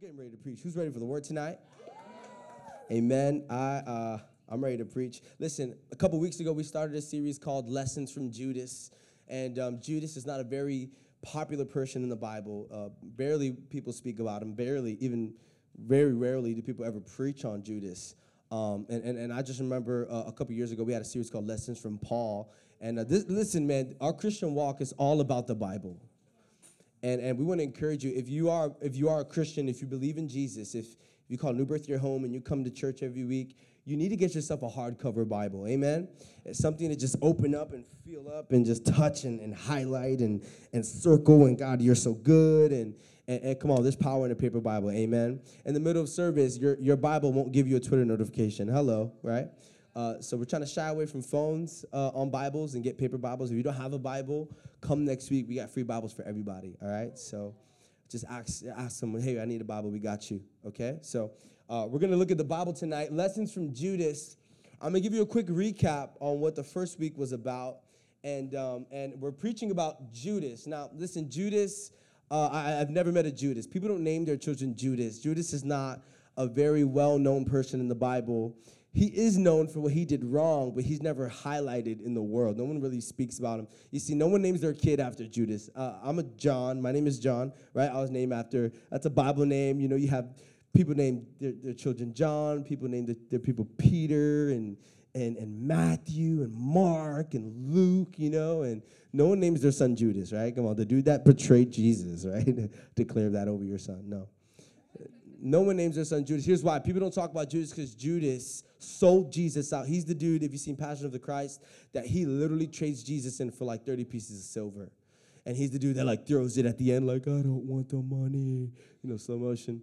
getting ready to preach. Who's ready for the word tonight? Amen. I uh, I'm ready to preach. Listen, a couple weeks ago we started a series called Lessons from Judas, and um, Judas is not a very popular person in the Bible. Uh, barely people speak about him. Barely, even very rarely do people ever preach on Judas. Um, and, and, and I just remember uh, a couple years ago we had a series called Lessons from Paul. And uh, this, listen, man, our Christian walk is all about the Bible and and we want to encourage you if you are if you are a christian if you believe in jesus if you call new birth your home and you come to church every week you need to get yourself a hardcover bible amen? It's something to just open up and feel up and just touch and, and highlight and and circle and god you're so good and, and and come on there's power in a paper bible amen? In the middle of service your your bible won't give you a twitter notification hello right uh, so we're trying to shy away from phones uh, on Bibles and get paper Bibles. If you don't have a Bible, come next week. We got free Bibles for everybody. All right. So just ask ask someone, hey, I need a Bible. We got you. Okay. So uh, we're gonna look at the Bible tonight. Lessons from Judas. I'm gonna give you a quick recap on what the first week was about, and um, and we're preaching about Judas. Now, listen, Judas. Uh, I, I've never met a Judas. People don't name their children Judas. Judas is not a very well-known person in the Bible he is known for what he did wrong, but he's never highlighted in the world. No one really speaks about him. You see, no one names their kid after Judas. Uh, I'm a John. My name is John, right? I was named after, that's a Bible name. You know, you have people name their, their children John, people name their, their people Peter and, and, and Matthew and Mark and Luke, you know, and no one names their son Judas, right? Come on, the dude that betrayed Jesus, right? Declare that over your son. No. No one names their son Judas. Here's why. People don't talk about Judas because Judas sold Jesus out. He's the dude, if you've seen Passion of the Christ, that he literally trades Jesus in for like 30 pieces of silver. And he's the dude that like throws it at the end, like, I don't want the money. You know, slow motion.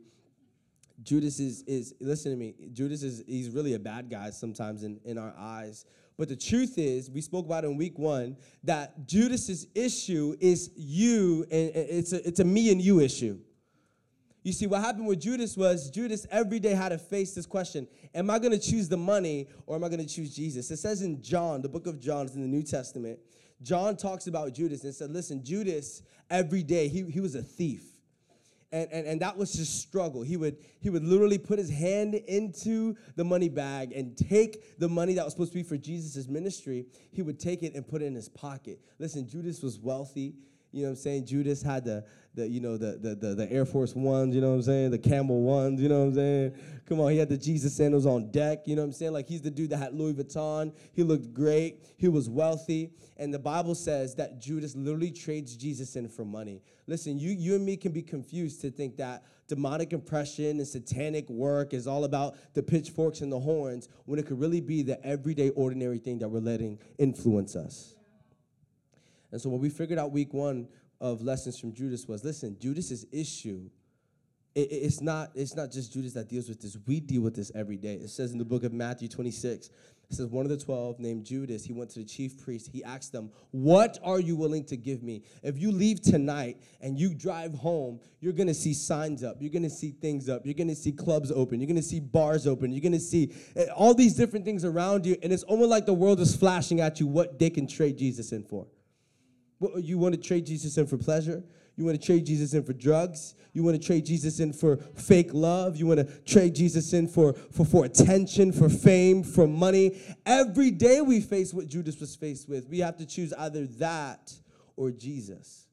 Judas is, is listen to me, Judas is, he's really a bad guy sometimes in, in our eyes. But the truth is, we spoke about in week one, that Judas's issue is you, and it's a, it's a me and you issue. You see, what happened with Judas was Judas every day had to face this question Am I going to choose the money or am I going to choose Jesus? It says in John, the book of John, is in the New Testament. John talks about Judas and said, Listen, Judas, every day, he, he was a thief. And, and, and that was his struggle. He would, he would literally put his hand into the money bag and take the money that was supposed to be for Jesus' ministry. He would take it and put it in his pocket. Listen, Judas was wealthy. You know what I'm saying? Judas had the, the you know, the, the, the, the Air Force Ones, you know what I'm saying? The Camel Ones, you know what I'm saying? Come on, he had the Jesus sandals on deck, you know what I'm saying? Like he's the dude that had Louis Vuitton. He looked great. He was wealthy. And the Bible says that Judas literally trades Jesus in for money. Listen, you, you and me can be confused to think that demonic oppression and satanic work is all about the pitchforks and the horns when it could really be the everyday, ordinary thing that we're letting influence us. And so what we figured out week one of lessons from Judas was listen, Judas's issue, it, it's not it's not just Judas that deals with this. We deal with this every day. It says in the book of Matthew 26, it says one of the 12 named Judas, he went to the chief priest. He asked them, "What are you willing to give me? If you leave tonight and you drive home, you're going to see signs up. You're going to see things up. You're going to see clubs open. You're going to see bars open. You're going to see eh, all these different things around you and it's almost like the world is flashing at you what they can trade Jesus in for." You want to trade Jesus in for pleasure? You want to trade Jesus in for drugs? You want to trade Jesus in for fake love? You want to trade Jesus in for, for, for attention, for fame, for money? Every day we face what Judas was faced with. We have to choose either that or Jesus.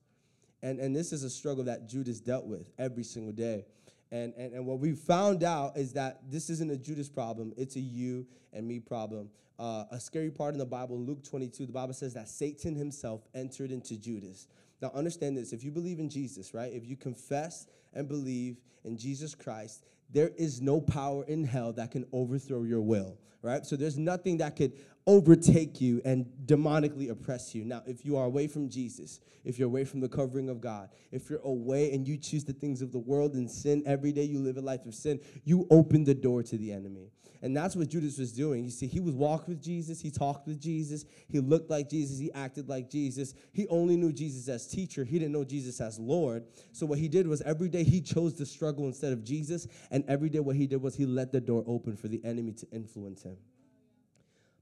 And, and this is a struggle that Judas dealt with every single day. And, and, and what we found out is that this isn't a Judas problem, it's a you and me problem. Uh, a scary part in the Bible, Luke 22, the Bible says that Satan himself entered into Judas. Now, understand this if you believe in Jesus, right? If you confess and believe in Jesus Christ, there is no power in hell that can overthrow your will, right? So there's nothing that could overtake you and demonically oppress you. Now, if you are away from Jesus, if you're away from the covering of God, if you're away and you choose the things of the world and sin every day, you live a life of sin, you open the door to the enemy. And that's what Judas was doing. You see, he was walked with Jesus, he talked with Jesus, he looked like Jesus, he acted like Jesus. He only knew Jesus as teacher, he didn't know Jesus as Lord. So what he did was every day he chose to struggle instead of Jesus, and every day what he did was he let the door open for the enemy to influence him.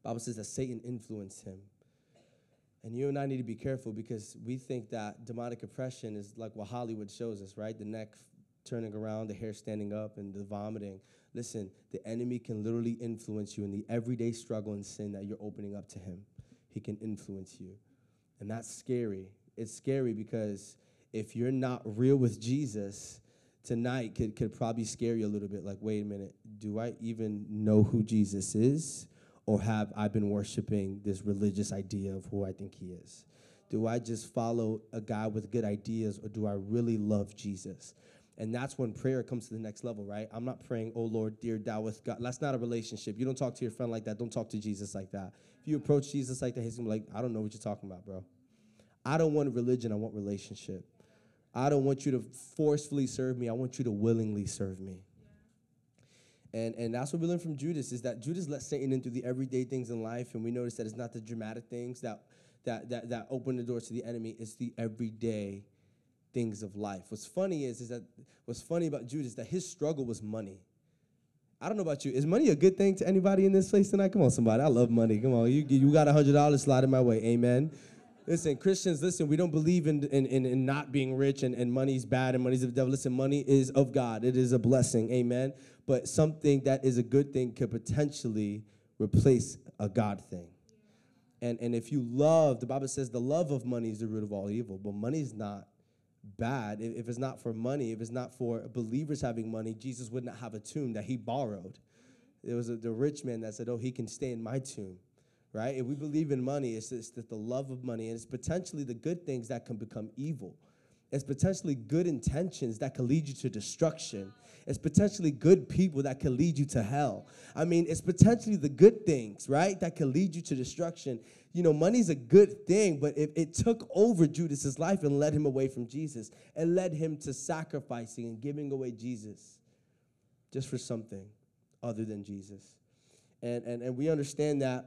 Bible says that Satan influenced him. And you and I need to be careful because we think that demonic oppression is like what Hollywood shows us, right? The neck turning around, the hair standing up, and the vomiting. Listen, the enemy can literally influence you in the everyday struggle and sin that you're opening up to him. He can influence you. And that's scary. It's scary because if you're not real with Jesus, tonight could, could probably scare you a little bit like, wait a minute, do I even know who Jesus is? Or have I been worshiping this religious idea of who I think he is? Do I just follow a guy with good ideas or do I really love Jesus? And that's when prayer comes to the next level, right? I'm not praying, oh Lord, dear thou with God. That's not a relationship. You don't talk to your friend like that. Don't talk to Jesus like that. If you approach Jesus like that, he's gonna be like, I don't know what you're talking about, bro. I don't want religion, I want relationship. I don't want you to forcefully serve me. I want you to willingly serve me. And, and that's what we learn from Judas is that Judas let Satan into the everyday things in life, and we notice that it's not the dramatic things that that that that open the doors to the enemy. It's the everyday things of life. What's funny is is that what's funny about Judas that his struggle was money. I don't know about you. Is money a good thing to anybody in this place tonight? Come on, somebody. I love money. Come on, you you got a hundred dollars sliding my way. Amen. Listen, Christians, listen, we don't believe in, in, in, in, not being rich and, and money's bad and money's of the devil. Listen, money is of God, it is a blessing, amen. But something that is a good thing could potentially replace a God thing. And, and if you love, the Bible says the love of money is the root of all evil, but money is not bad. If, if it's not for money, if it's not for believers having money, Jesus would not have a tomb that he borrowed. There was a, the rich man that said, Oh, he can stay in my tomb right? If we believe in money, it's, it's that the love of money, and it's potentially the good things that can become evil. It's potentially good intentions that can lead you to destruction. It's potentially good people that can lead you to hell. I mean, it's potentially the good things, right, that can lead you to destruction. You know, money's a good thing, but if it took over Judas's life and led him away from Jesus and led him to sacrificing and giving away Jesus just for something other than Jesus. And, and, and we understand that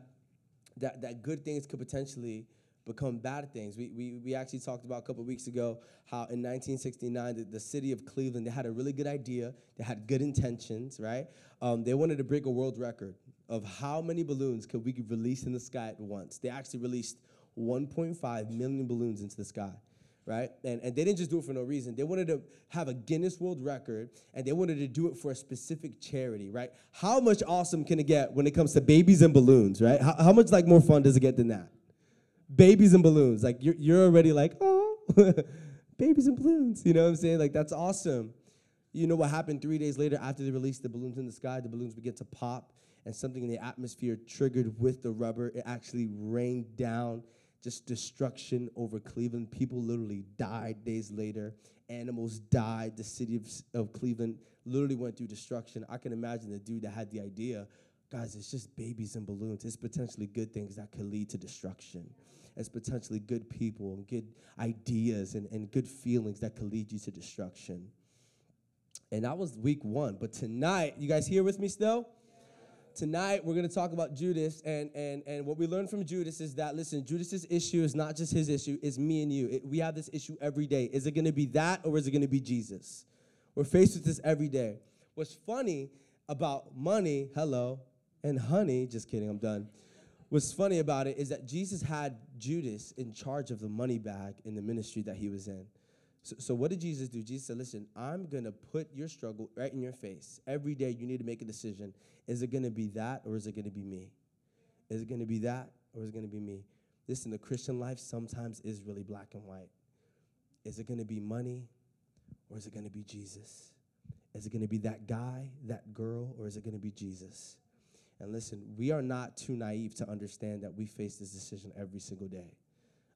that, that good things could potentially become bad things. We, we, we actually talked about a couple weeks ago how in 1969, the, the, city of Cleveland, they had a really good idea. They had good intentions, right? Um, they wanted to break a world record of how many balloons could we release in the sky at once. They actually released 1.5 million balloons into the sky right? And, and they didn't just do it for no reason. They wanted to have a Guinness World Record and they wanted to do it for a specific charity, right? How much awesome can it get when it comes to babies and balloons, right? How, how much like more fun does it get than that? Babies and balloons. Like you're, you're already like, oh, babies and balloons. You know what I'm saying? Like that's awesome. You know what happened three days later after they released the balloons in the sky? The balloons began to pop and something in the atmosphere triggered with the rubber. It actually rained down just destruction over Cleveland. People literally died days later. Animals died. The city of, of Cleveland literally went through destruction. I can imagine the dude that had the idea guys, it's just babies and balloons. It's potentially good things that could lead to destruction. It's potentially good people and good ideas and, and good feelings that could lead you to destruction. And that was week one. But tonight, you guys here with me still? Tonight we're going to talk about Judas, and, and, and what we learned from Judas is that, listen, Judas's issue is not just his issue, it's me and you. It, we have this issue every day. Is it going to be that or is it going to be Jesus? We're faced with this every day. What's funny about money, hello, and honey, just kidding, I'm done. What's funny about it is that Jesus had Judas in charge of the money bag in the ministry that he was in. So, so what did Jesus do? Jesus said, listen, I'm going to put your struggle right in your face. Every day you need to make a decision. Is it going to be that or is it going to be me? Is it going to be that or is it going to be me? Listen, the Christian life sometimes is really black and white. Is it going to be money or is it going to be Jesus? Is it going to be that guy, that girl, or is it going to be Jesus? And listen, we are not too naive to understand that we face this decision every single day.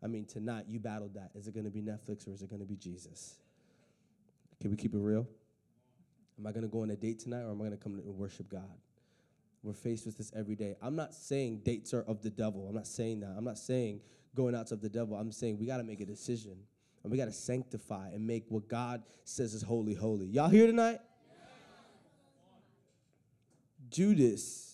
I mean, tonight you battled that. Is it going to be Netflix or is it going to be Jesus? Can we keep it real? Am I going to go on a date tonight or am I going to come and worship God? We're faced with this every day. I'm not saying dates are of the devil. I'm not saying that. I'm not saying going out of the devil. I'm saying we got to make a decision and we got to sanctify and make what God says is holy, holy. Y'all here tonight? Judas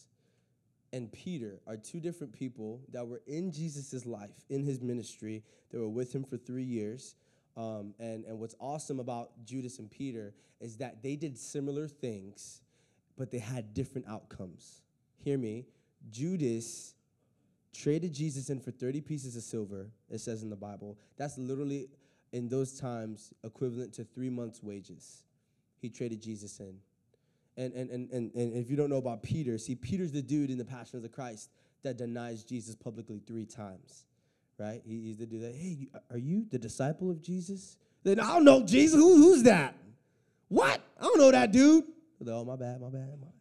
and Peter are two different people that were in Jesus' life, in his ministry. They were with him for three years. Um, and, and what's awesome about Judas and Peter is that they did similar things, but they had different outcomes. Hear me. Judas traded Jesus in for 30 pieces of silver, it says in the Bible. That's literally, in those times, equivalent to three months' wages. he traded Jesus in. And, and, and, and, and if you don't know about Peter, see, Peter's the dude in the Passion of the Christ that denies Jesus publicly three times, right? He, he's the dude that, hey, are you the disciple of Jesus? Then I don't know Jesus. Who, who's that? What? I don't know that dude. Oh, my bad, my bad, my bad.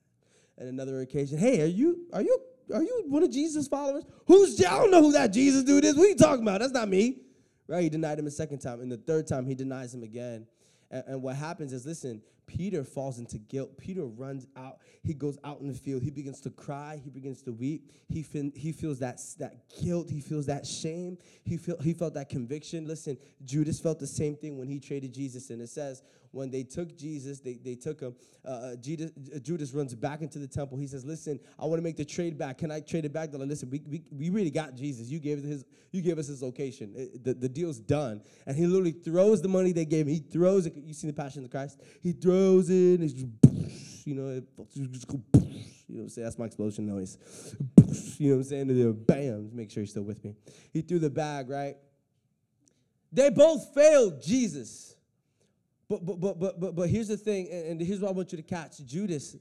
And another occasion, hey, are you are you are you one of Jesus' followers? Who's I don't know who that Jesus dude is. What are you talking about? That's not me. Right? He denied him a second time. And the third time he denies him again. And, and what happens is, listen, Peter falls into guilt. Peter runs out. He goes out in the field. He begins to cry. He begins to weep. He, fin- he feels that, that guilt. He feels that shame. He, feel, he felt that conviction. Listen, Judas felt the same thing when he traded Jesus. And it says, when they took Jesus, they, they took him. Uh, uh Judas, uh, Judas runs back into the temple. He says, "Listen, I want to make the trade back. Can I trade it back?" They're like, "Listen, we, we, we really got Jesus. You gave his you gave us his location. It, the, the deal's done." And he literally throws the money they gave him. He throws it. You see the Passion of Christ? He throws just, you know, it just go. You know what I'm saying? That's my explosion noise. You know what I'm saying? And then bam, make sure you're still with me. He threw the bag, right? They both failed Jesus. But but but but but, but here's the thing, and, here's what I want you to catch. Judas,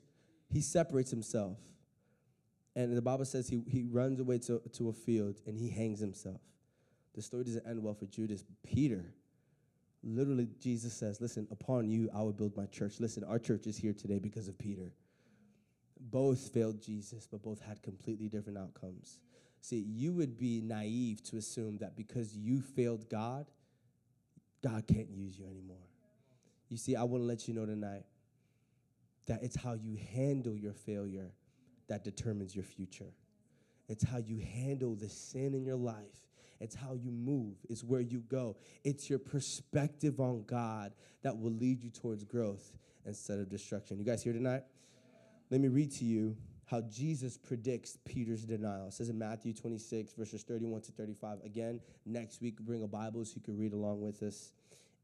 he separates himself. And the Bible says he, he runs away to, to a field and he hangs himself. The story doesn't end well for Judas. Peter, literally, Jesus says, Listen, upon you I will build my church. Listen, our church is here today because of Peter. Both failed Jesus, but both had completely different outcomes. See, you would be naive to assume that because you failed God, God can't use you anymore. You see, I want to let you know tonight that it's how you handle your failure that determines your future. It's how you handle the sin in your life. It's how you move. It's where you go. It's your perspective on God that will lead you towards growth instead of destruction. You guys here tonight? Let me read to you how Jesus predicts Peter's denial. It says in Matthew 26, verses 31 to 35. Again, next week, bring a Bible so you can read along with us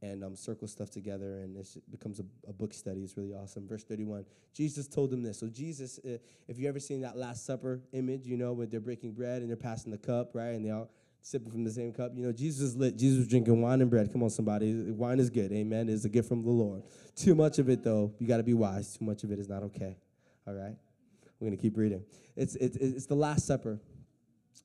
and um, circle stuff together, and it becomes a, a, book study. It's really awesome. Verse 31 Jesus told them this. So, Jesus, uh, if you ever seen that Last Supper image, you know, where they're breaking bread and they're passing the cup, right? And they all sipping from the same cup. You know, Jesus is lit. Jesus was drinking wine and bread. Come on, somebody. Wine is good. Amen. It's a gift from the Lord. Too much of it, though, you got to be wise. Too much of it is not okay. All right? We're going to keep reading. It's, it's, it's the Last Supper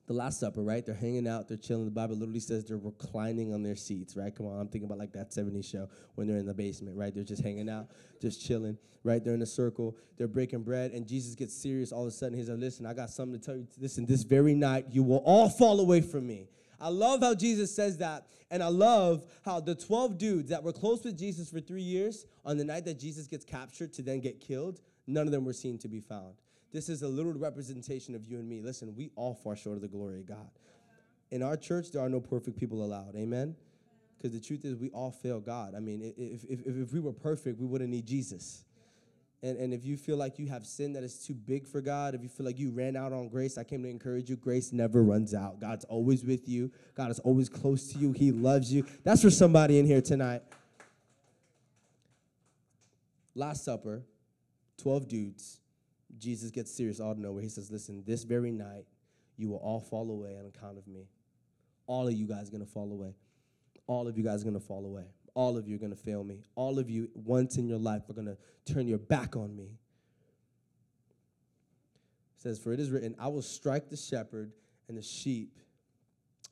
the Last Supper, right? They're hanging out, they're chilling. The Bible literally says they're reclining on their seats, right? Come on, I'm thinking about like that 70s show when they're in the basement, right? They're just hanging out, just chilling, right? They're in a circle, they're breaking bread, and Jesus gets serious all of a sudden. He's like, Listen, I got something to tell you. Listen, this very night, you will all fall away from me. I love how Jesus says that, and I love how the 12 dudes that were close with Jesus for three years, on the night that Jesus gets captured to then get killed, none of them were seen to be found. This is a little representation of you and me. Listen, we all fall short of the glory of God. In our church, there are no perfect people allowed. Amen? Because the truth is, we all fail God. I mean, if, if, if we were perfect, we wouldn't need Jesus. And, and if you feel like you have sin that is too big for God, if you feel like you ran out on grace, I came to encourage you. Grace never runs out. God's always with you, God is always close to you. He loves you. That's for somebody in here tonight. Last Supper, 12 dudes Jesus gets serious out of nowhere. He says, Listen, this very night, you will all fall away on account of me. All of you guys are going to fall away. All of you guys are going to fall away. All of you are going to fail me. All of you, once in your life, are going to turn your back on me. It says, For it is written, I will strike the shepherd, and the sheep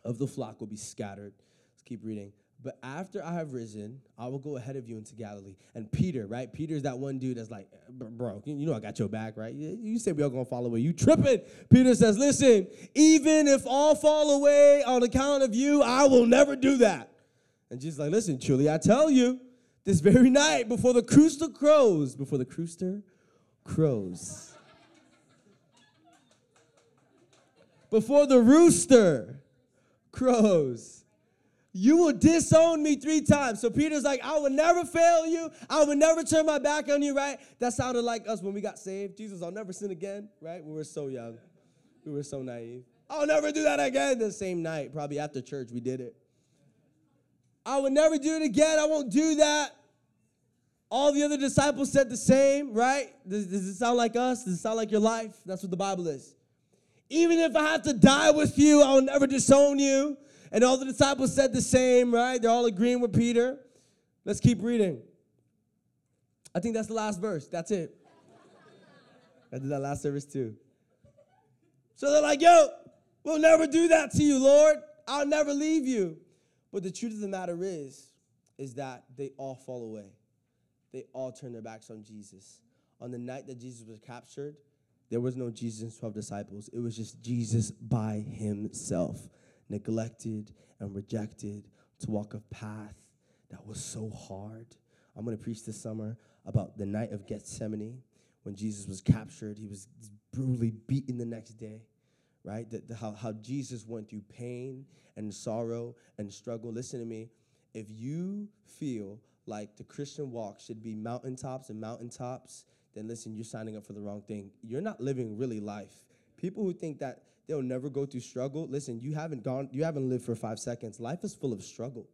of the flock will be scattered. Let's keep reading. But after I have risen, I will go ahead of you into Galilee. And Peter, right? Peter's that one dude that's like, eh, bro, you know I got your back, right? You say we all gonna fall away. You tripping. Peter says, listen, even if all fall away on account of you, I will never do that. And Jesus like, listen, truly I tell you, this very night before the rooster crows, before the rooster crows, before the rooster crows, you will disown me three times. So Peter's like, I will never fail you. I will never turn my back on you, right? That sounded like us when we got saved. Jesus, I'll never sin again, right? We were so young. We were so naive. I'll never do that again. The same night, probably after church, we did it. I will never do it again. I won't do that. All the other disciples said the same, right? Does, does it sound like us? Does it sound like your life? That's what the Bible is. Even if I have to die with you, I will never disown you. And all the disciples said the same, right? They're all agreeing with Peter. Let's keep reading. I think that's the last verse. That's it. I did that last service too. So they're like, yo, we'll never do that to you, Lord. I'll never leave you. But the truth of the matter is, is that they all fall away. They all turn their backs on Jesus. On the night that Jesus was captured, there was no Jesus and 12 disciples. It was just Jesus by himself, neglected and rejected to walk a path that was so hard. I'm going to preach this summer about the night of Gethsemane when Jesus was captured. He was brutally beaten the next day, right? The, the, how, how Jesus went through pain and sorrow and struggle. Listen to me. If you feel like the Christian walk should be mountaintops and mountaintops, then listen, you're signing up for the wrong thing. You're not living really life. People who think that they'll never go through struggle, listen, you haven't gone, you haven't lived for five seconds. Life is full of struggle.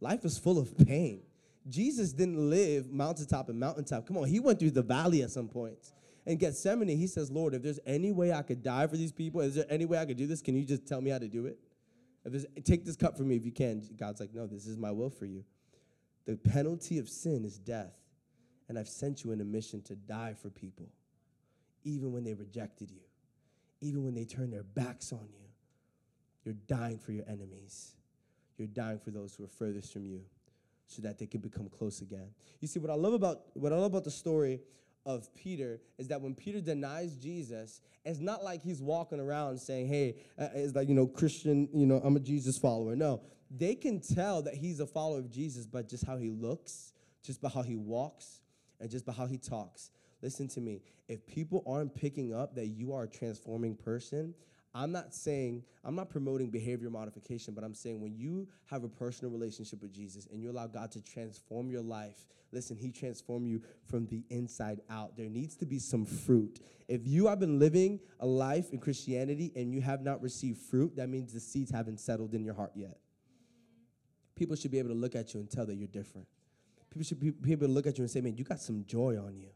Life is full of pain. Jesus didn't live mountaintop and mountaintop. Come on, he went through the valley at some points. In Gethsemane, he says, Lord, if there's any way I could die for these people, is there any way I could do this? Can you just tell me how to do it? If there's, take this cup from me if you can. God's like, no, this is my will for you. The penalty of sin is death. And I've sent you in a mission to die for people, even when they rejected you, even when they turn their backs on you. You're dying for your enemies. You're dying for those who are furthest from you so that they can become close again. You see, what I love about what I love about the story of Peter is that when Peter denies Jesus, it's not like he's walking around saying, "Hey, uh, it's like you know, Christian, you know, I'm a Jesus follower." No, they can tell that he's a follower of Jesus by just how he looks, just by how he walks, and just by how he talks. Listen to me. If people aren't picking up that you are a transforming person, I'm not saying, I'm not promoting behavior modification, but I'm saying when you have a personal relationship with Jesus and you allow God to transform your life, listen, He transform you from the inside out. There needs to be some fruit. If you have been living a life in Christianity and you have not received fruit, that means the seeds haven't settled in your heart yet. People should be able to look at you and tell that you're different. People should be able to look at you and say, man, you got some joy on you.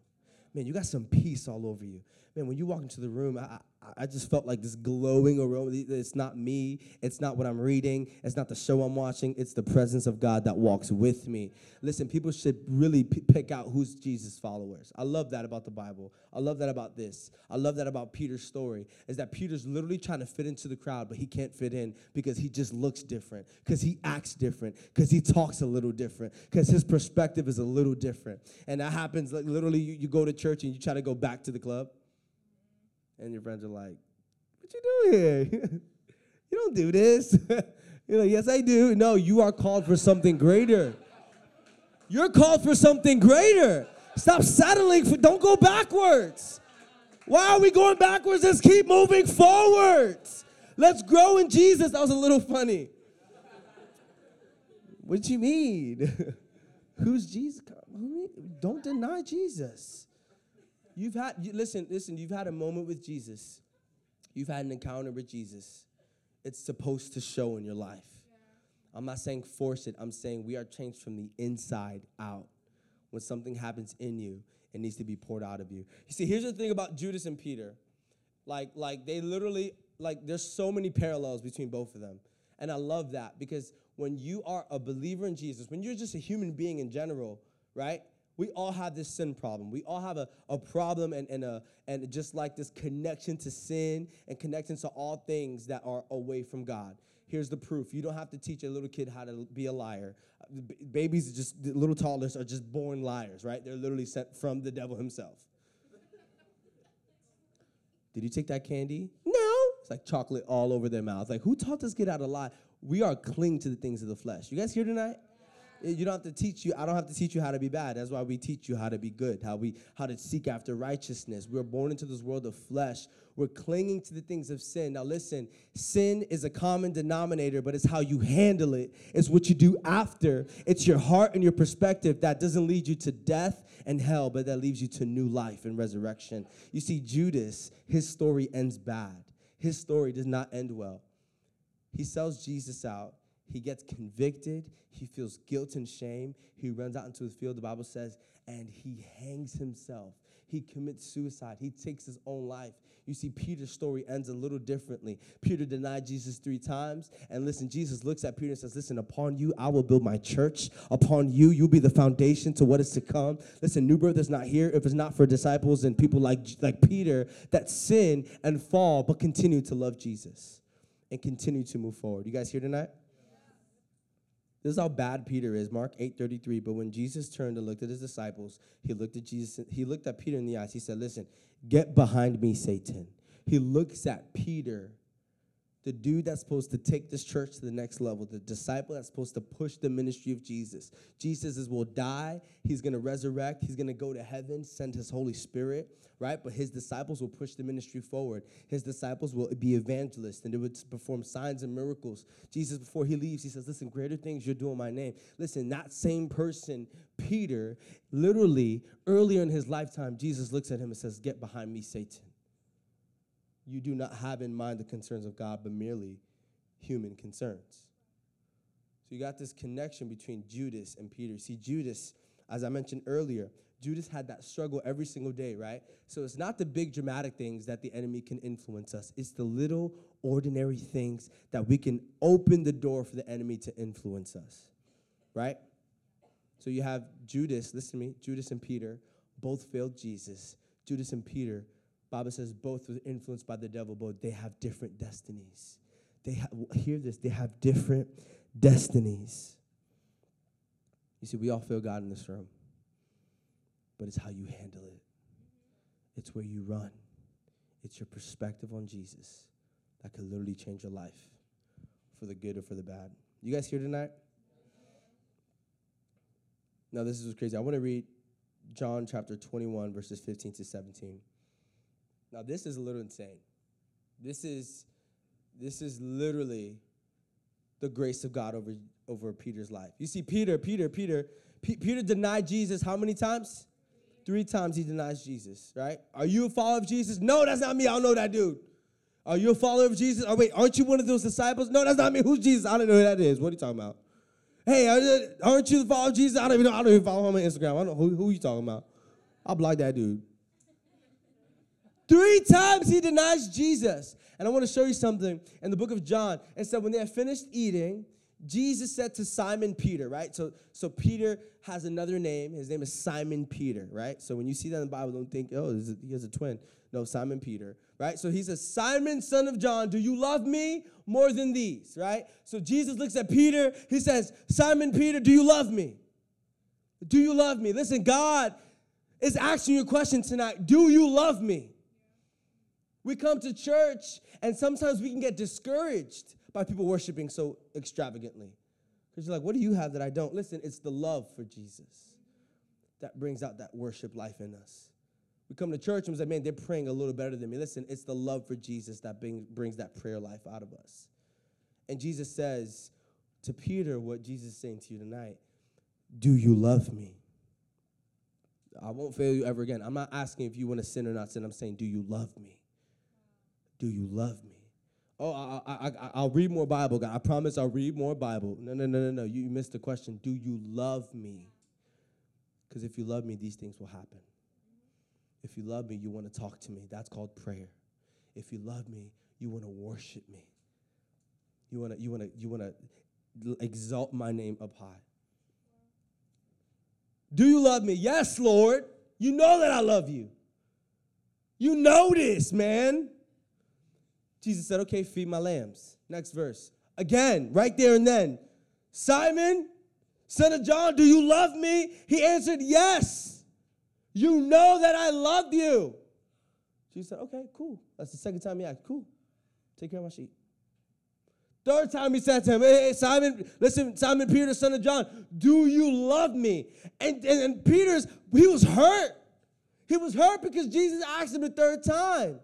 Man, you got some peace all over you. Man, when you walk into the room, I, I just felt like this glowing aroma. It's not me. It's not what I'm reading. It's not the show I'm watching. It's the presence of God that walks with me. Listen, people should really p- pick out who's Jesus' followers. I love that about the Bible. I love that about this. I love that about Peter's story. Is that Peter's literally trying to fit into the crowd, but he can't fit in because he just looks different, because he acts different, because he talks a little different, because his perspective is a little different. And that happens like literally. You, you go to church and you try to go back to the club and your friends are like, What you doing here? you don't do this. You're like, Yes, I do. No, you are called for something greater. You're called for something greater. Stop settling for, don't go backwards. Why are we going backwards? Let's keep moving forwards. Let's grow in Jesus. That was a little funny. What do you mean? Who's Jesus? Don't deny Jesus. You've had, you, listen, listen, you've had a moment with Jesus. You've had an encounter with Jesus. It's supposed to show in your life. I'm not saying force it, I'm saying we are changed from the inside out. When something happens in you, it needs to be poured out of you. You see, here's the thing about Judas and Peter. Like, like they literally, like, there's so many parallels between both of them. And I love that because when you are a believer in Jesus, when you're just a human being in general, right? We all have this sin problem. We all have a, a problem and, and, a, and just like this connection to sin and connection to all things that are away from God. Here's the proof. You don't have to teach a little kid how to be a liar. Babies, just little toddlers, are just born liars, right? They're literally sent from the devil himself. Did you take that candy? No. It's like chocolate all over their mouth. Like, who taught this kid how to lie? We are cling to the things of the flesh. You guys here tonight? Eh, you don't have to teach you, I don't have to teach you how to be bad. That's why we teach you how to be good, how we how to seek after righteousness. We're born into this world of flesh. We're clinging to the things of sin. Now listen, sin is a common denominator, but it's how you handle it. It's what you do after. It's your heart and your perspective that doesn't lead you to death and hell, but that leads you to new life and resurrection. You see, Judas, his story ends bad. His story does not end well. He sells Jesus out he gets convicted. He feels guilt and shame. He runs out into the field, the Bible says, and he hangs himself. He commits suicide. He takes his own life. You see, Peter's story ends a little differently. Peter denied Jesus three times. And listen, Jesus looks at Peter and says, Listen, upon you, I will build my church. Upon you, you'll be the foundation to what is to come. Listen, New Birth is not here if it's not for disciples and people like, like Peter that sin and fall, but continue to love Jesus and continue to move forward. You guys here tonight? This is how bad Peter is. Mark 8:33. But when Jesus turned and looked at his disciples, he looked at Jesus, he looked at Peter in the eyes. He said, Listen, get behind me, Satan. He looks at Peter the dude that's supposed to take this church to the next level, the disciple that's supposed to push the ministry of Jesus. Jesus is, will die, he's gonna resurrect, he's gonna go to heaven, send his Holy Spirit, right? But his disciples will push the ministry forward. His disciples will be evangelists and they would perform signs and miracles. Jesus, before he leaves, he says, Listen, greater things you're doing my name. Listen, that same person, Peter, literally earlier in his lifetime, Jesus looks at him and says, Get behind me, Satan you do not have in mind the concerns of God, but merely human concerns. So you got this connection between Judas and Peter. See, Judas, as I mentioned earlier, Judas had that struggle every single day, right? So it's not the big dramatic things that the enemy can influence us, it's the little ordinary things that we can open the door for the enemy to influence us, right? So you have Judas, listen to me, Judas and Peter both failed Jesus. Judas and Peter Bible says both were influenced by the devil, but they have different destinies. They hear this, they have different destinies. You see, we all feel God in this room, but it's how you handle it. It's where you run. It's your perspective on Jesus that could literally change your life for the good or for the bad. You guys here tonight? Now, this is crazy. I want to read John chapter 21, verses 15 to 17. Now this is a little insane. This is this is literally the grace of God over over Peter's life. You see, Peter, Peter, Peter, P- Peter denied Jesus how many times? Three times he denies Jesus, right? Are you a follower of Jesus? No, that's not me. I don't know that dude. Are you a follower of Jesus? Oh, wait, aren't you one of those disciples? No, that's not me. Who's Jesus? I don't know who that is. What are you talking about? Hey, aren't you the follower of Jesus? I don't even know. I don't even follow him on Instagram. I don't know who, who you talking about. I'll block that dude. Three times he denies Jesus. And I want to show you something in the book of John. And said, when they had finished eating, Jesus said to Simon Peter, right? So, so Peter has another name. His name is Simon Peter, right? So when you see that in the Bible, don't think, oh, he has a twin. No, Simon Peter, right? So he says, Simon, son of John, do you love me more than these, right? So Jesus looks at Peter. He says, Simon Peter, do you love me? Do you love me? Listen, God is asking you a question tonight. Do you love me? We come to church and sometimes we can get discouraged by people worshiping so extravagantly. Because you're like, what do you have that I don't? Listen, it's the love for Jesus that brings out that worship life in us. We come to church and we say, man, they're praying a little better than me. Listen, it's the love for Jesus that bring, brings that prayer life out of us. And Jesus says to Peter what Jesus is saying to you tonight Do you love me? I won't fail you ever again. I'm not asking if you want to sin or not sin. I'm saying, Do you love me? Do you love me? Oh, I, I, will read more Bible, God. I promise I'll read more Bible. No, no, no, no, no. You, you missed the question. Do you love me? Because if you love me, these things will happen. If you love me, you want to talk to me. That's called prayer. If you love me, you want to worship me. You want to, you want to, you want to exalt my name up high. Do you love me? Yes, Lord. You know that I love you. You know this, man. Jesus said, Okay, feed my lambs. Next verse. Again, right there and then. Simon, son of John, do you love me? He answered, Yes. You know that I love you. Jesus said, Okay, cool. That's the second time he asked. Cool. Take care of my sheep. Third time he said to him, Hey, Simon, listen, Simon Peter, son of John, do you love me? And, and, and Peter's, he was hurt. He was hurt because Jesus asked him the third time.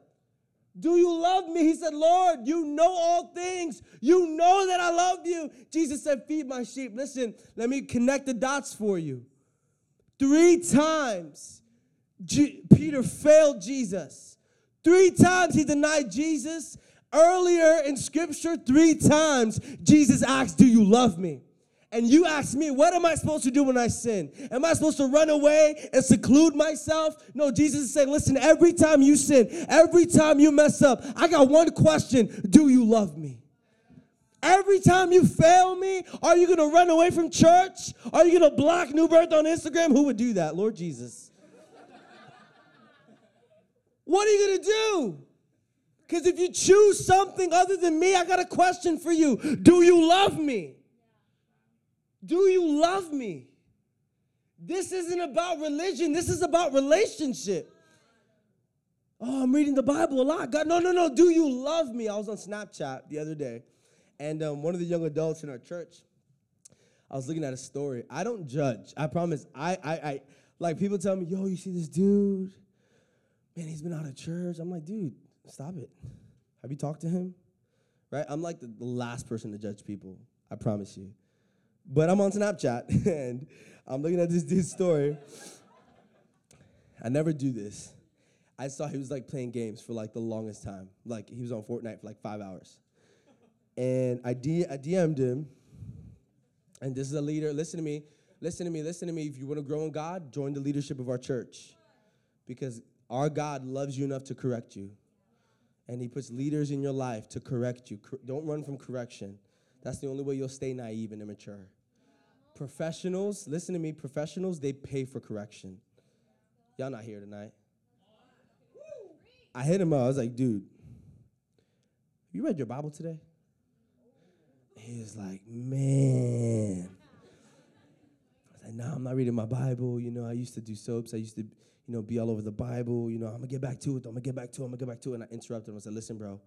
Do you love me? He said, Lord, you know all things. You know that I love you. Jesus said, Feed my sheep. Listen, let me connect the dots for you. Three times G- Peter failed Jesus. Three times he denied Jesus. Earlier in scripture, three times Jesus asked, Do you love me? And you ask me, what am I supposed to do when I sin? Am I supposed to run away and seclude myself? No, Jesus is saying, listen, every time you sin, every time you mess up, I got one question Do you love me? Every time you fail me, are you gonna run away from church? Are you gonna block New Birth on Instagram? Who would do that? Lord Jesus. what are you gonna do? Because if you choose something other than me, I got a question for you Do you love me? Do you love me? This isn't about religion, this is about relationship. Oh, I'm reading the Bible a lot. God, no, no, no. Do you love me? I was on Snapchat the other day, and um, one of the young adults in our church, I was looking at a story. I don't judge. I promise. I, I, I, like people tell me, "Yo, you see this dude? Man, he's been out of church." I'm like, dude, stop it. Have you talked to him? Right? I'm like the, the last person to judge people. I promise you. But I'm on Snapchat and I'm looking at this dude's story. I never do this. I saw he was like playing games for like the longest time. Like he was on Fortnite for like five hours. And I, D- I DM'd him. And this is a leader. Listen to me. Listen to me. Listen to me. If you want to grow in God, join the leadership of our church. Because our God loves you enough to correct you. And he puts leaders in your life to correct you. Don't run from correction. That's the only way you'll stay naive and immature. Professionals, listen to me, professionals, they pay for correction. Y'all not here tonight. I hit him up. I was like, dude, you read your Bible today? He was like, man. I was like, nah, I'm not reading my Bible. You know, I used to do soaps. I used to, you know, be all over the Bible. You know, I'm gonna get back to it. I'm gonna get back to it. I'm gonna get back to it. And I interrupted him. I said, listen, bro,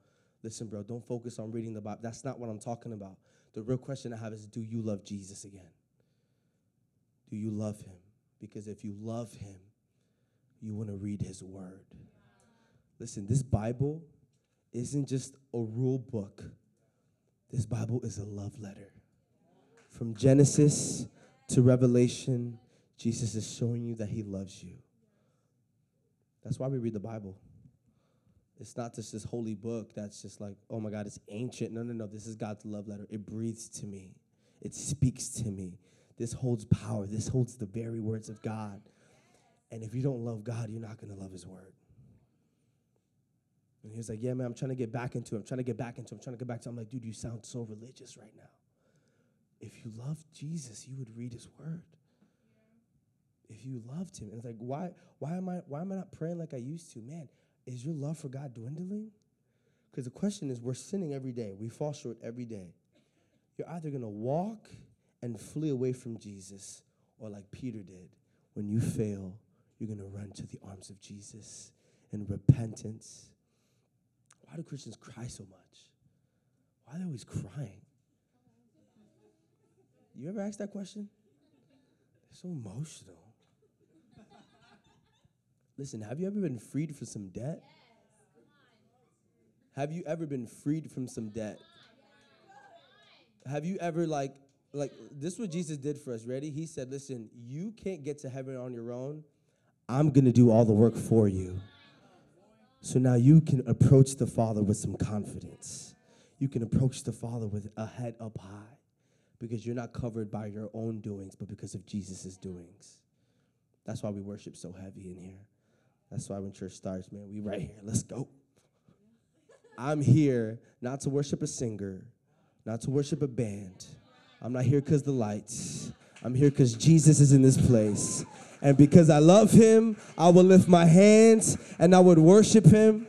listen, bro, don't focus on reading the Bible. That's not what I'm talking about. The real question I have is, do you love Jesus again? Do you love him? Because if you love him, you want to read his word. Listen, this Bible isn't just a rule book, this Bible is a love letter. From Genesis to Revelation, Jesus is showing you that he loves you. That's why we read the Bible. It's not just this holy book that's just like, oh my God, it's ancient. No, no, no. This is God's love letter. It breathes to me, it speaks to me. This holds power. This holds the very words of God. And if you don't love God, you're not going to love His word. And he was like, Yeah, man, I'm trying to get back into it. I'm trying to get back into it. I'm trying to get back to it. I'm like, Dude, you sound so religious right now. If you loved Jesus, you would read His word. If you loved Him. And it's like, why, why, am I, why am I not praying like I used to? Man, is your love for God dwindling? Because the question is, we're sinning every day. We fall short every day. You're either going to walk and flee away from Jesus, or like Peter did, when you fail, you're going to run to the arms of Jesus in repentance. Why do Christians cry so much? Why are they always crying? You ever ask that question? They're so emotional. Listen, have you ever been freed from some debt? Have you ever been freed from some debt? Have you ever like like this is what Jesus did for us. Ready? He said, "Listen, you can't get to heaven on your own. I'm going to do all the work for you." So now you can approach the Father with some confidence. You can approach the Father with a head up high because you're not covered by your own doings, but because of Jesus' doings. That's why we worship so heavy in here. That's why when church starts, man, we right here. Let's go. I'm here not to worship a singer, not to worship a band. I'm not here because the lights. I'm here because Jesus is in this place. And because I love him, I will lift my hands and I would worship him.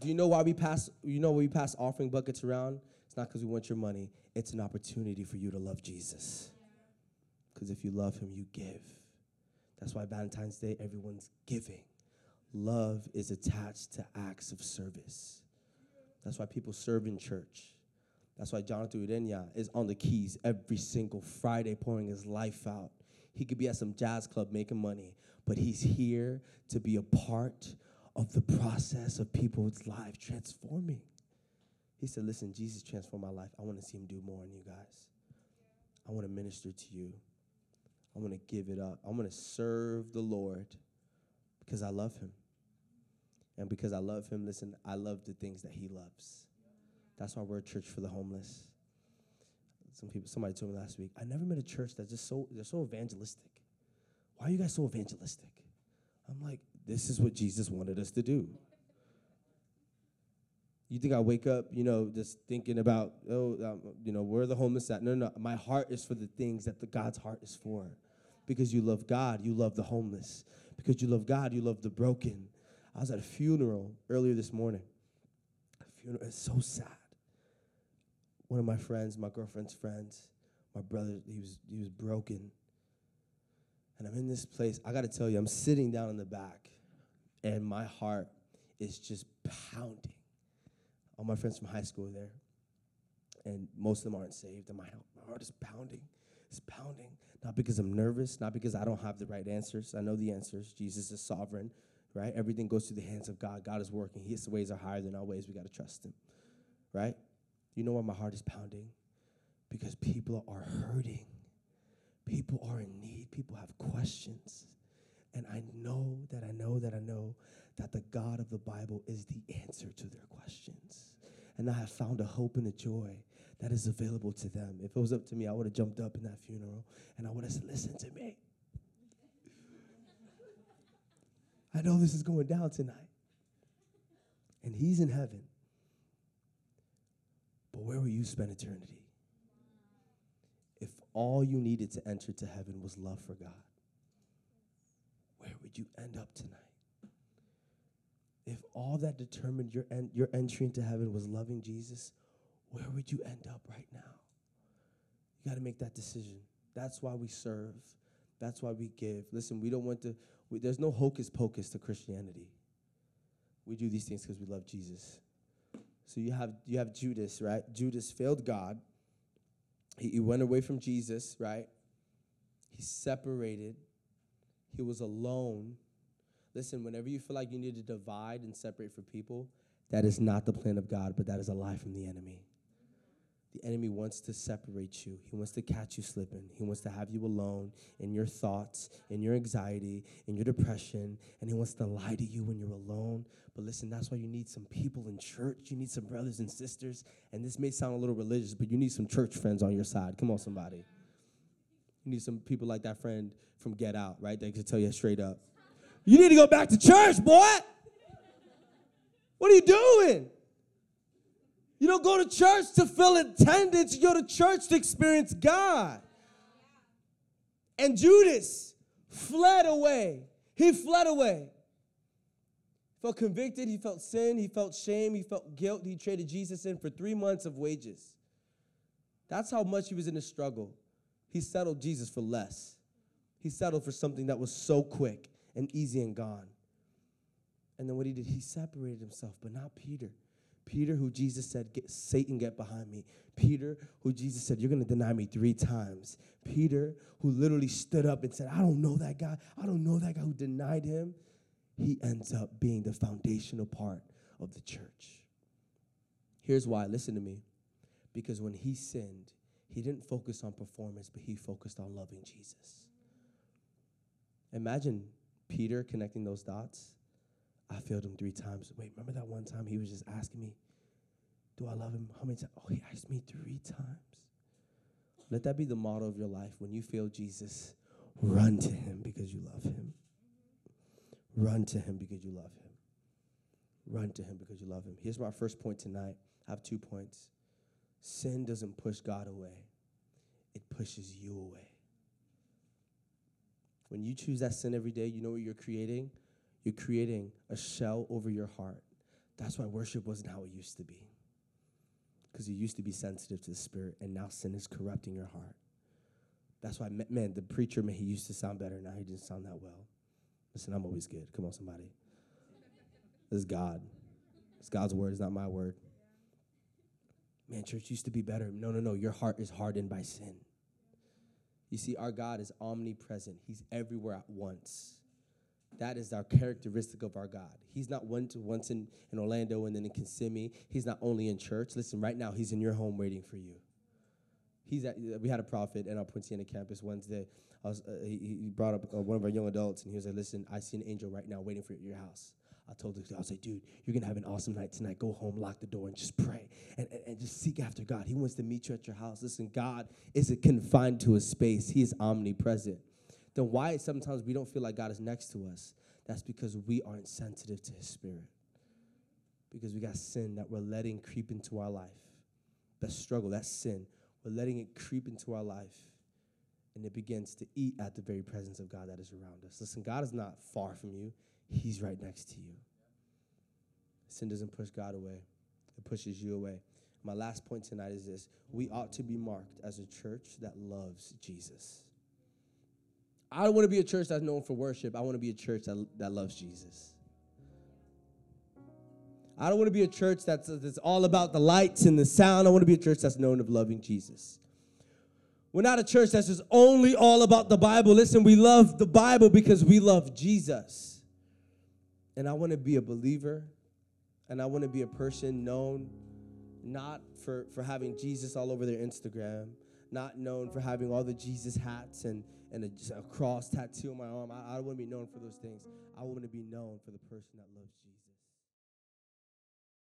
Do you know why we pass you know why we pass offering buckets around? It's not because we want your money. It's an opportunity for you to love Jesus. Because if you love him, you give. That's why Valentine's Day, everyone's giving. Love is attached to acts of service. That's why people serve in church. That's why Jonathan Urenia is on the keys every single Friday pouring his life out. He could be at some jazz club making money, but he's here to be a part of the process of people's lives transforming. He said, Listen, Jesus transformed my life. I want to see him do more in you guys. I want to minister to you. I'm going to give it up. I'm going to serve the Lord because I love him. And because I love him, listen, I love the things that he loves. That's why we're a church for the homeless. some people, somebody told me last week, I never met a church that's just so, they're so evangelistic. Why are you guys so evangelistic? I'm like, this is what Jesus wanted us to do. You think I wake up, you know, just thinking about, oh, um, you know, where the homeless at? No, no, no. My heart is for the things that the God's heart is for. Because you love God, you love the homeless. Because you love God, you love the broken. I was at a funeral earlier this morning. A funeral, it's so sad. One of my friends, my girlfriend's friends, my brother, he was he was broken. And I'm in this place. I got to tell you, I'm sitting down in the back, and my heart is just pounding all my friends from high school are there, and most of them aren't saved, and my, my heart is pounding. It's pounding, not because I'm nervous, not because I don't have the right answers. I know the answers. Jesus is sovereign, right? Everything goes through the hands of God. God is working. His ways are higher than our ways. We got to trust Him, right? You know why my heart is pounding? Because people are hurting. People are in need. People have questions. And I know that I know that I know that the God of the Bible is the answer to their questions. And I have found a hope and a joy that is available to them. If it was up to me, I would have jumped up in that funeral and I would have said, Listen to me. I know this is going down tonight. And he's in heaven. But where will you spend eternity? If all you needed to enter to heaven was love for God, where would you end up tonight? If all that determined your, en- your entry into heaven was loving Jesus, where would you end up right now? You got to make that decision. That's why we serve. That's why we give. Listen, we don't want to, we, there's no hocus pocus to Christianity. We do these things because we love Jesus. So you have you have Judas, right? Judas failed God. He, he went away from Jesus, right? He separated. He was alone. Listen, whenever you feel like you need to divide and separate from people, that is not the plan of God, but that is a lie from the enemy. The enemy wants to separate you. He wants to catch you slipping. He wants to have you alone in your thoughts, in your anxiety, in your depression, and he wants to lie to you when you're alone. But listen, that's why you need some people in church. You need some brothers and sisters. And this may sound a little religious, but you need some church friends on your side. Come on, somebody. You need some people like that friend from Get Out, right? They can tell you straight up. You need to go back to church, boy. What are you doing? You don't go to church to fill attendance, you go to church to experience God. And Judas fled away. He fled away. Felt convicted, he felt sin, he felt shame, he felt guilt. He traded Jesus in for three months of wages. That's how much he was in a struggle. He settled Jesus for less. He settled for something that was so quick and easy and gone. And then what he did, he separated himself, but not Peter. Peter, who Jesus said, get, Satan, get behind me. Peter, who Jesus said, You're going to deny me three times. Peter, who literally stood up and said, I don't know that guy. I don't know that guy who denied him. He ends up being the foundational part of the church. Here's why listen to me. Because when he sinned, he didn't focus on performance, but he focused on loving Jesus. Imagine Peter connecting those dots. I failed him three times. Wait, remember that one time he was just asking me, Do I love him? How many times? Oh, he asked me three times. Let that be the motto of your life. When you fail Jesus, run to him because you love him. Run to him because you love him. Run to him because you love him. Here's my first point tonight. I have two points. Sin doesn't push God away, it pushes you away. When you choose that sin every day, you know what you're creating? You're creating a shell over your heart. That's why worship wasn't how it used to be. Because you used to be sensitive to the Spirit, and now sin is corrupting your heart. That's why, man, the preacher, man, he used to sound better. Now he didn't sound that well. Listen, I'm always good. Come on, somebody. This is God. It's God's word, it's not my word. Man, church used to be better. No, no, no. Your heart is hardened by sin. You see, our God is omnipresent, He's everywhere at once. That is our characteristic of our God. He's not once, once in, in Orlando and then in Kissimmee. He's not only in church. Listen, right now, He's in your home waiting for you. He's at, we had a prophet at our Poinciana campus Wednesday. Was, uh, he, he, brought up uh, one of our young adults, and he was like, Listen, I see an angel right now waiting for you at your house. I told the I was like, dude, you're gonna have an awesome night tonight. Go home, lock the door, and just pray and, and, and just seek after God. He wants to meet you at your house. Listen, God isn't confined to a space, He is omnipresent. Then why sometimes we don't feel like God is next to us? That's because we aren't sensitive to His Spirit. Because we got sin that we're letting creep into our life. That struggle, that sin, we're letting it creep into our life. And it begins to eat at the very presence of God that is around us. Listen, God is not far from you. He's right next to you. Sin doesn't push God away, it pushes you away. My last point tonight is this we ought to be marked as a church that loves Jesus. I don't want to be a church that's known for worship. I want to be a church that, that loves Jesus. I don't want to be a church that's, that's all about the lights and the sound. I want to be a church that's known of loving Jesus. We're not a church that's just only all about the Bible. Listen, we love the Bible because we love Jesus. And I want to be a believer, and I want to be a person known not for, for having Jesus all over their Instagram, not known for having all the Jesus hats and, and a, a cross tattoo on my arm. I, I to be known for those things. I want to be known for the person that loves Jesus.